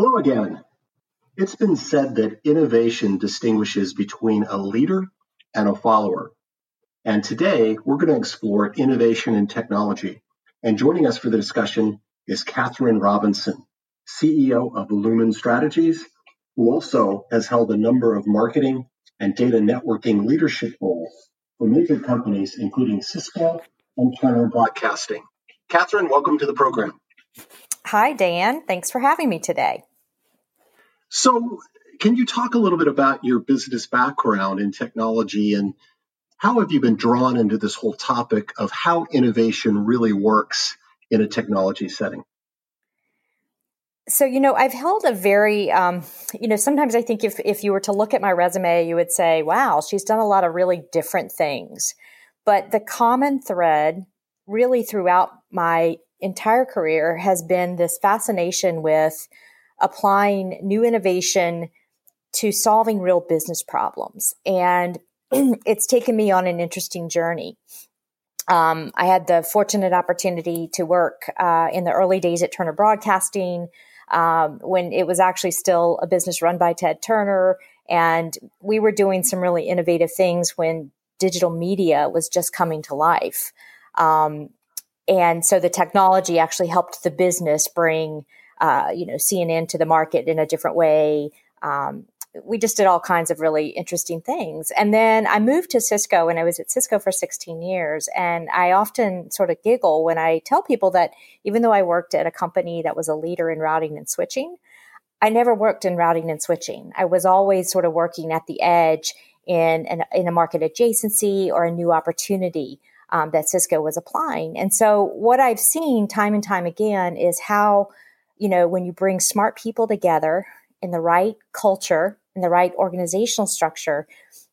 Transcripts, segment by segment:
Hello again. It's been said that innovation distinguishes between a leader and a follower. And today we're going to explore innovation in technology. And joining us for the discussion is Catherine Robinson, CEO of Lumen Strategies, who also has held a number of marketing and data networking leadership roles for major companies, including Cisco and Turner Broadcasting. Catherine, welcome to the program. Hi, Dan. Thanks for having me today. So, can you talk a little bit about your business background in technology and how have you been drawn into this whole topic of how innovation really works in a technology setting? So, you know, I've held a very, um, you know, sometimes I think if, if you were to look at my resume, you would say, wow, she's done a lot of really different things. But the common thread really throughout my entire career has been this fascination with applying new innovation to solving real business problems. And it's taken me on an interesting journey. Um, I had the fortunate opportunity to work uh, in the early days at Turner Broadcasting um, when it was actually still a business run by Ted Turner. And we were doing some really innovative things when digital media was just coming to life. Um, and so the technology actually helped the business bring uh, you know, CNN to the market in a different way. Um, we just did all kinds of really interesting things. And then I moved to Cisco and I was at Cisco for 16 years. And I often sort of giggle when I tell people that even though I worked at a company that was a leader in routing and switching, I never worked in routing and switching. I was always sort of working at the edge in, an, in a market adjacency or a new opportunity um, that Cisco was applying. And so what I've seen time and time again is how you know, when you bring smart people together in the right culture, in the right organizational structure,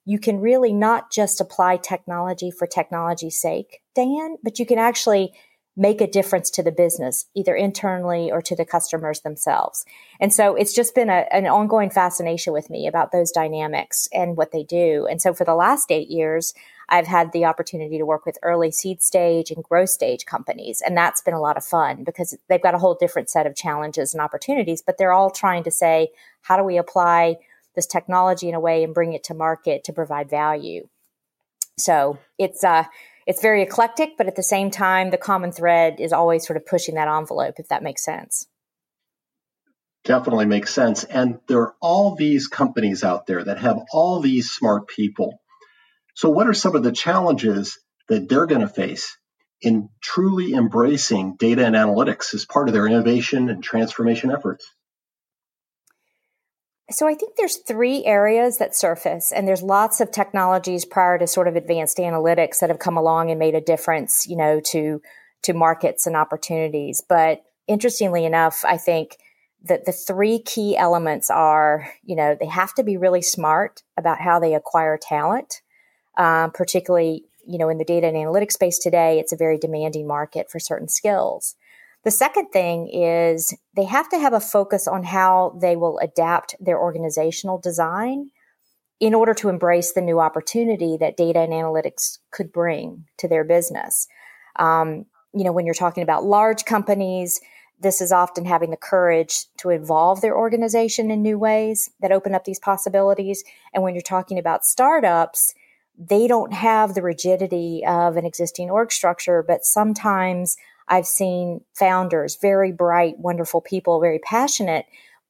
you can really not just apply technology for technology's sake, Dan, but you can actually make a difference to the business, either internally or to the customers themselves. And so it's just been a, an ongoing fascination with me about those dynamics and what they do. And so for the last eight years, I've had the opportunity to work with early seed stage and growth stage companies. And that's been a lot of fun because they've got a whole different set of challenges and opportunities, but they're all trying to say, how do we apply this technology in a way and bring it to market to provide value? So it's, uh, it's very eclectic, but at the same time, the common thread is always sort of pushing that envelope, if that makes sense. Definitely makes sense. And there are all these companies out there that have all these smart people. So, what are some of the challenges that they're going to face in truly embracing data and analytics as part of their innovation and transformation efforts? So I think there's three areas that surface, and there's lots of technologies prior to sort of advanced analytics that have come along and made a difference, you know, to to markets and opportunities. But interestingly enough, I think that the three key elements are, you know, they have to be really smart about how they acquire talent, um, particularly, you know, in the data and analytics space today. It's a very demanding market for certain skills. The second thing is they have to have a focus on how they will adapt their organizational design in order to embrace the new opportunity that data and analytics could bring to their business. Um, you know, when you're talking about large companies, this is often having the courage to evolve their organization in new ways that open up these possibilities. And when you're talking about startups, they don't have the rigidity of an existing org structure, but sometimes I've seen founders, very bright, wonderful people, very passionate,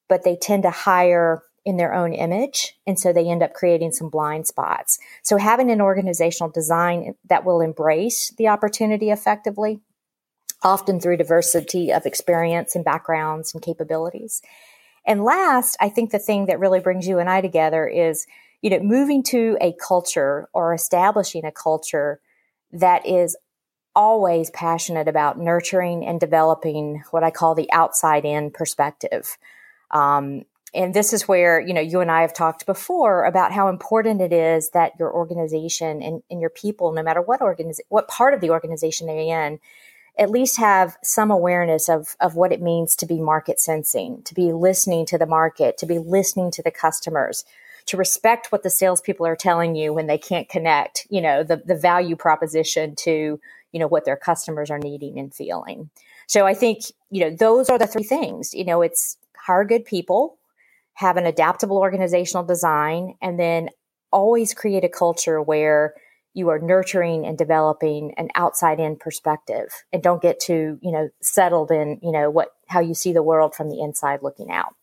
but they tend to hire in their own image. And so they end up creating some blind spots. So having an organizational design that will embrace the opportunity effectively, often through diversity of experience and backgrounds and capabilities. And last, I think the thing that really brings you and I together is, you know, moving to a culture or establishing a culture that is always passionate about nurturing and developing what I call the outside in perspective. Um, and this is where, you know, you and I have talked before about how important it is that your organization and, and your people, no matter what organiz- what part of the organization they're in, at least have some awareness of, of what it means to be market sensing, to be listening to the market, to be listening to the customers, to respect what the salespeople are telling you when they can't connect, you know, the, the value proposition to, you know, what their customers are needing and feeling. So I think, you know, those are the three things. You know, it's hire good people, have an adaptable organizational design, and then always create a culture where you are nurturing and developing an outside in perspective and don't get too, you know, settled in, you know, what how you see the world from the inside looking out.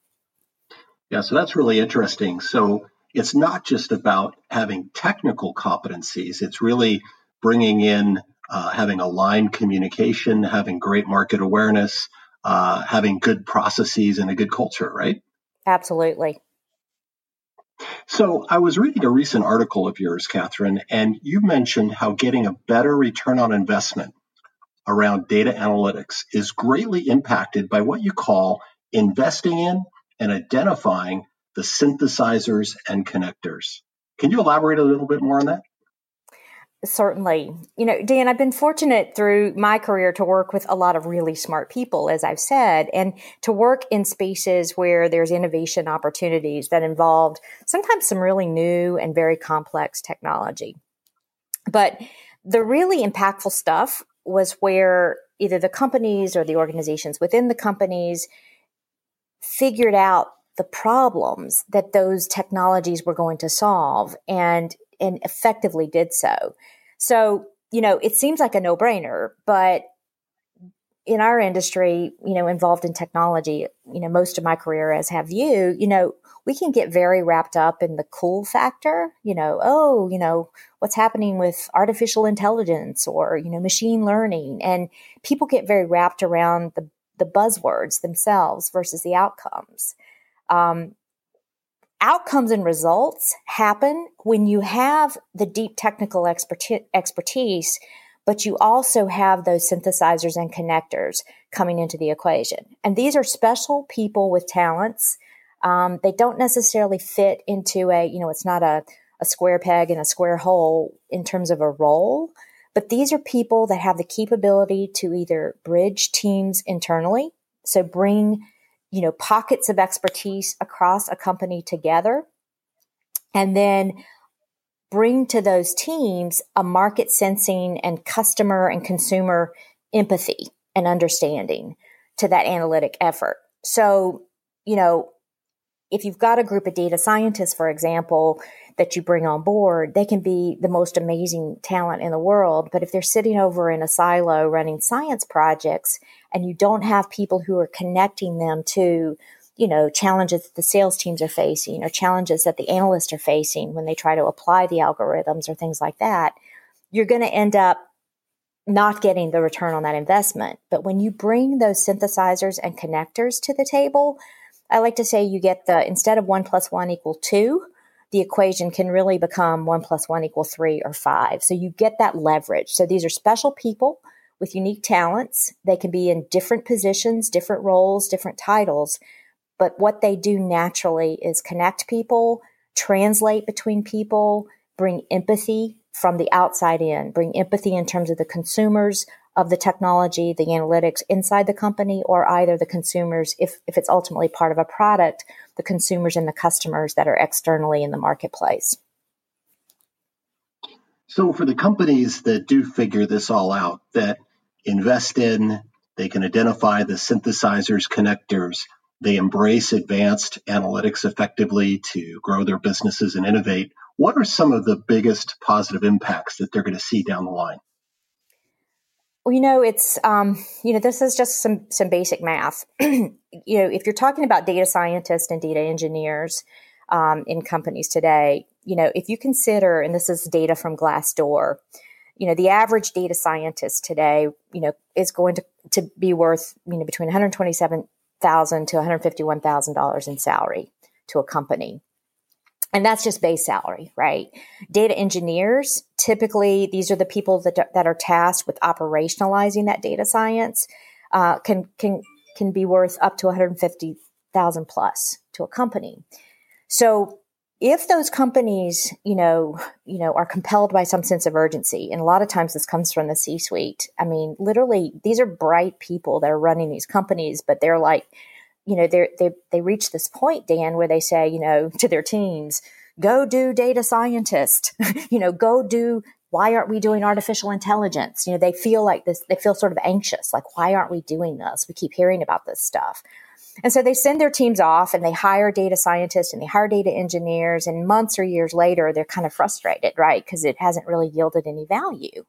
Yeah, so that's really interesting. So it's not just about having technical competencies, it's really bringing in uh, having aligned communication, having great market awareness, uh, having good processes, and a good culture, right? Absolutely. So I was reading a recent article of yours, Catherine, and you mentioned how getting a better return on investment around data analytics is greatly impacted by what you call investing in and identifying the synthesizers and connectors. Can you elaborate a little bit more on that? Certainly. You know, Dan, I've been fortunate through my career to work with a lot of really smart people, as I've said, and to work in spaces where there's innovation opportunities that involved sometimes some really new and very complex technology. But the really impactful stuff was where either the companies or the organizations within the companies figured out the problems that those technologies were going to solve and and effectively did so. So, you know, it seems like a no brainer, but in our industry, you know, involved in technology, you know, most of my career, as have you, you know, we can get very wrapped up in the cool factor, you know, oh, you know, what's happening with artificial intelligence or, you know, machine learning. And people get very wrapped around the, the buzzwords themselves versus the outcomes. Um, outcomes and results happen when you have the deep technical expertise, but you also have those synthesizers and connectors coming into the equation. And these are special people with talents. Um, they don't necessarily fit into a, you know, it's not a, a square peg in a square hole in terms of a role, but these are people that have the capability to either bridge teams internally, so bring you know, pockets of expertise across a company together and then bring to those teams a market sensing and customer and consumer empathy and understanding to that analytic effort. So, you know, if you've got a group of data scientists, for example, that you bring on board, they can be the most amazing talent in the world. But if they're sitting over in a silo running science projects and you don't have people who are connecting them to, you know, challenges that the sales teams are facing or challenges that the analysts are facing when they try to apply the algorithms or things like that, you're going to end up not getting the return on that investment. But when you bring those synthesizers and connectors to the table, I like to say you get the instead of one plus one equal two, the equation can really become one plus one equal three or five. So you get that leverage. So these are special people with unique talents. They can be in different positions, different roles, different titles. But what they do naturally is connect people, translate between people, bring empathy from the outside in, bring empathy in terms of the consumers, of the technology, the analytics inside the company, or either the consumers, if, if it's ultimately part of a product, the consumers and the customers that are externally in the marketplace. So, for the companies that do figure this all out, that invest in, they can identify the synthesizers, connectors, they embrace advanced analytics effectively to grow their businesses and innovate. What are some of the biggest positive impacts that they're going to see down the line? Well, you know, it's um, you know, this is just some some basic math. you know, if you're talking about data scientists and data engineers um, in companies today, you know, if you consider, and this is data from Glassdoor, you know, the average data scientist today, you know, is going to to be worth you know between one hundred twenty seven thousand to one hundred fifty one thousand dollars in salary to a company. And that's just base salary, right? Data engineers, typically, these are the people that, that are tasked with operationalizing that data science, uh, can, can, can be worth up to 150,000 plus to a company. So if those companies, you know, you know, are compelled by some sense of urgency, and a lot of times this comes from the C-suite. I mean, literally, these are bright people that are running these companies, but they're like, you know, they they they reach this point, Dan, where they say, you know, to their teams, go do data scientist, you know, go do. Why aren't we doing artificial intelligence? You know, they feel like this. They feel sort of anxious, like, why aren't we doing this? We keep hearing about this stuff. And so they send their teams off and they hire data scientists and they hire data engineers. And months or years later, they're kind of frustrated, right? Because it hasn't really yielded any value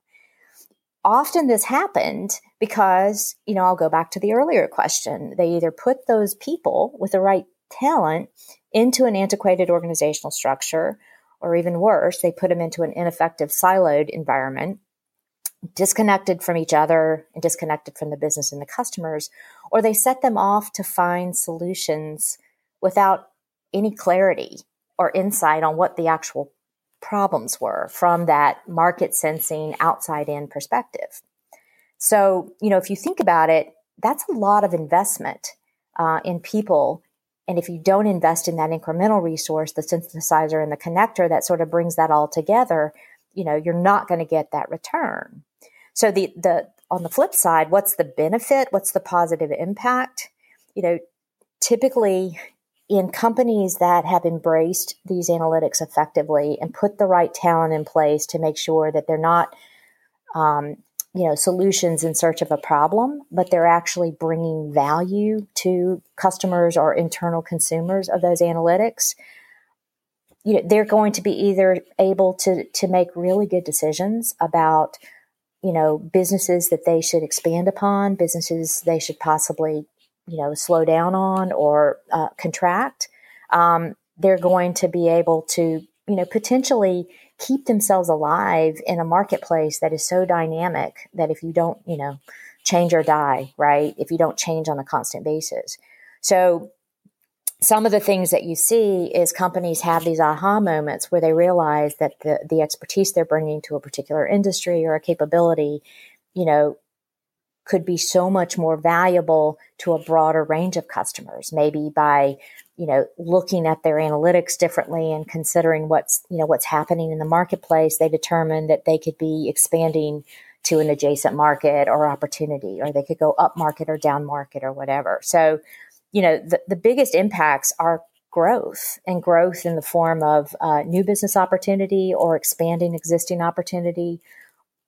often this happened because, you know, I'll go back to the earlier question. They either put those people with the right talent into an antiquated organizational structure, or even worse, they put them into an ineffective siloed environment, disconnected from each other and disconnected from the business and the customers, or they set them off to find solutions without any clarity or insight on what the actual problems were from that market sensing outside in perspective. So, you know, if you think about it, that's a lot of investment uh, in people. And if you don't invest in that incremental resource, the synthesizer and the connector that sort of brings that all together, you know, you're not going to get that return. So the the on the flip side, what's the benefit? What's the positive impact? You know, typically in companies that have embraced these analytics effectively and put the right talent in place to make sure that they're not um, you know solutions in search of a problem but they're actually bringing value to customers or internal consumers of those analytics. You know they're going to be either able to to make really good decisions about you know businesses that they should expand upon businesses they should possibly you know slow down on or uh, contract. Um, they're going to be able to you know potentially keep themselves alive in a marketplace that is so dynamic that if you don't you know change or die right? If you don't change on a constant basis. So some of the things that you see is companies have these aha moments where they realize that the, the expertise they're bringing to a particular industry or a capability you know could be so much more valuable to a broader range of customers maybe by you know looking at their analytics differently and considering what's you know what's happening in the marketplace they determine that they could be expanding to an adjacent market or opportunity or they could go up market or down market or whatever. So you know the, the biggest impacts are growth and growth in the form of uh, new business opportunity or expanding existing opportunity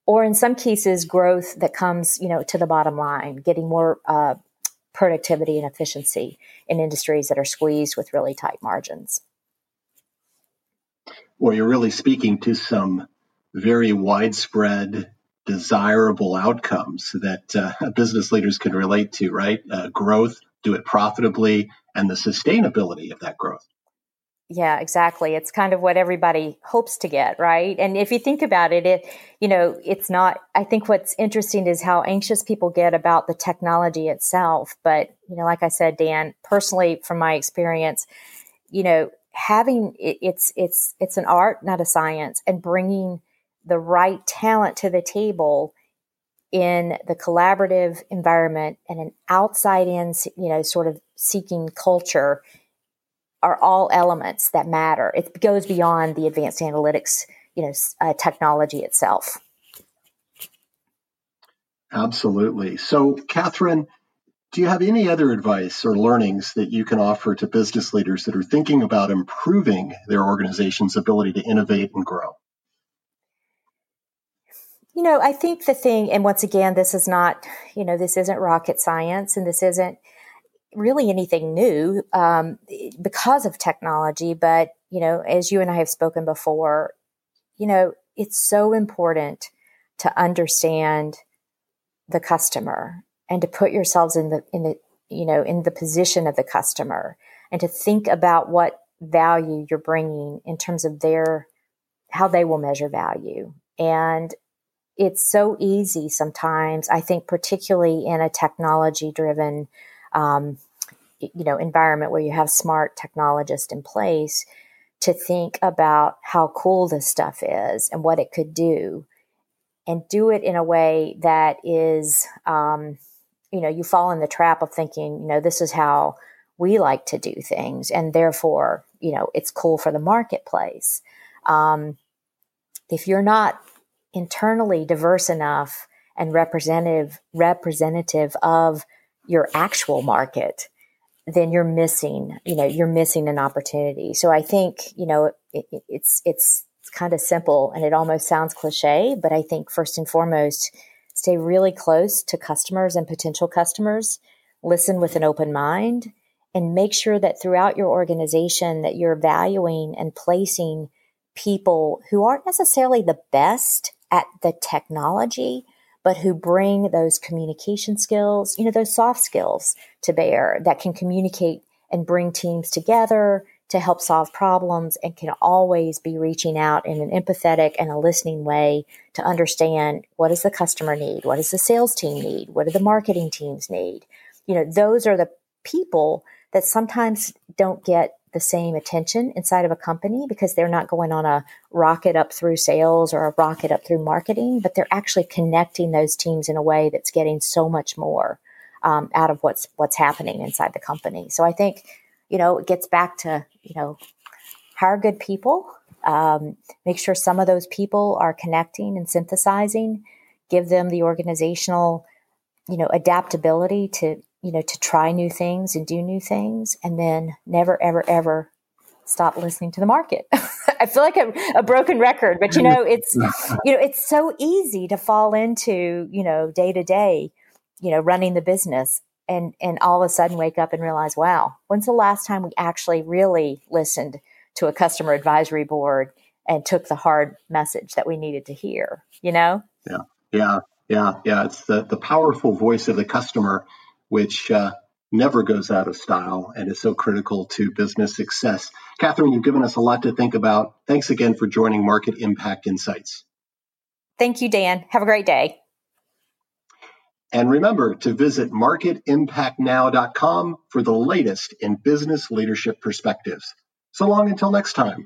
or in some cases growth that comes you know to the bottom line getting more uh, productivity and efficiency in industries that are squeezed with really tight margins. Well you're really speaking to some very widespread desirable outcomes that uh, business leaders can relate to right? Uh, growth do it profitably and the sustainability of that growth yeah, exactly. It's kind of what everybody hopes to get, right? And if you think about it, it, you know, it's not, I think what's interesting is how anxious people get about the technology itself. But, you know, like I said, Dan, personally, from my experience, you know, having it, it's, it's, it's an art, not a science and bringing the right talent to the table in the collaborative environment and an outside in, you know, sort of seeking culture are all elements that matter. It goes beyond the advanced analytics, you know, uh, technology itself. Absolutely. So, Catherine, do you have any other advice or learnings that you can offer to business leaders that are thinking about improving their organization's ability to innovate and grow? You know, I think the thing, and once again, this is not, you know, this isn't rocket science and this isn't, really anything new um, because of technology. But, you know, as you and I have spoken before, you know, it's so important to understand the customer and to put yourselves in the, in the, you know, in the position of the customer and to think about what value you're bringing in terms of their, how they will measure value. And it's so easy sometimes, I think, particularly in a technology driven um, you know environment where you have smart technologists in place to think about how cool this stuff is and what it could do and do it in a way that is, um, you know, you fall in the trap of thinking, you know, this is how we like to do things, and therefore, you know, it's cool for the marketplace. Um, if you're not internally diverse enough and representative representative of your actual market, then you're missing, you know, you're missing an opportunity. So I think, you know, it, it's it's it's kind of simple and it almost sounds cliche, but I think first and foremost, stay really close to customers and potential customers, listen with an open mind, and make sure that throughout your organization that you're valuing and placing people who aren't necessarily the best at the technology, but who bring those communication skills, you know, those soft skills to bear that can communicate and bring teams together to help solve problems and can always be reaching out in an empathetic and a listening way to understand what does the customer need? What does the sales team need? What do the marketing teams need? You know, those are the people that sometimes don't get the same attention inside of a company because they're not going on a rocket up through sales or a rocket up through marketing, but they're actually connecting those teams in a way that's getting so much more um, out of what's what's happening inside the company. So I think you know, it gets back to, you know, hire good people, um, make sure some of those people are connecting and synthesizing, give them the organizational, you know, adaptability to, you know, to try new things and do new things, and then never, ever, ever stop listening to the market. I feel like a, a, broken record, but you know, it's you know, it's so easy to fall into you know day to day, you know, running the business and and all of a sudden wake up and realize, wow, when's the last time we actually really listened to a customer advisory board and took the hard message that we needed to hear? You know? Yeah, yeah, yeah, yeah. It's the the powerful voice of the customer, which uh, never goes out of style and is so critical to business success. Catherine, you've given us a lot to think about. Thanks again for joining Market Impact Insights. Thank you, Dan. Have a great day. And remember to visit marketimpactnow.com for the latest in business leadership perspectives. So long until next time.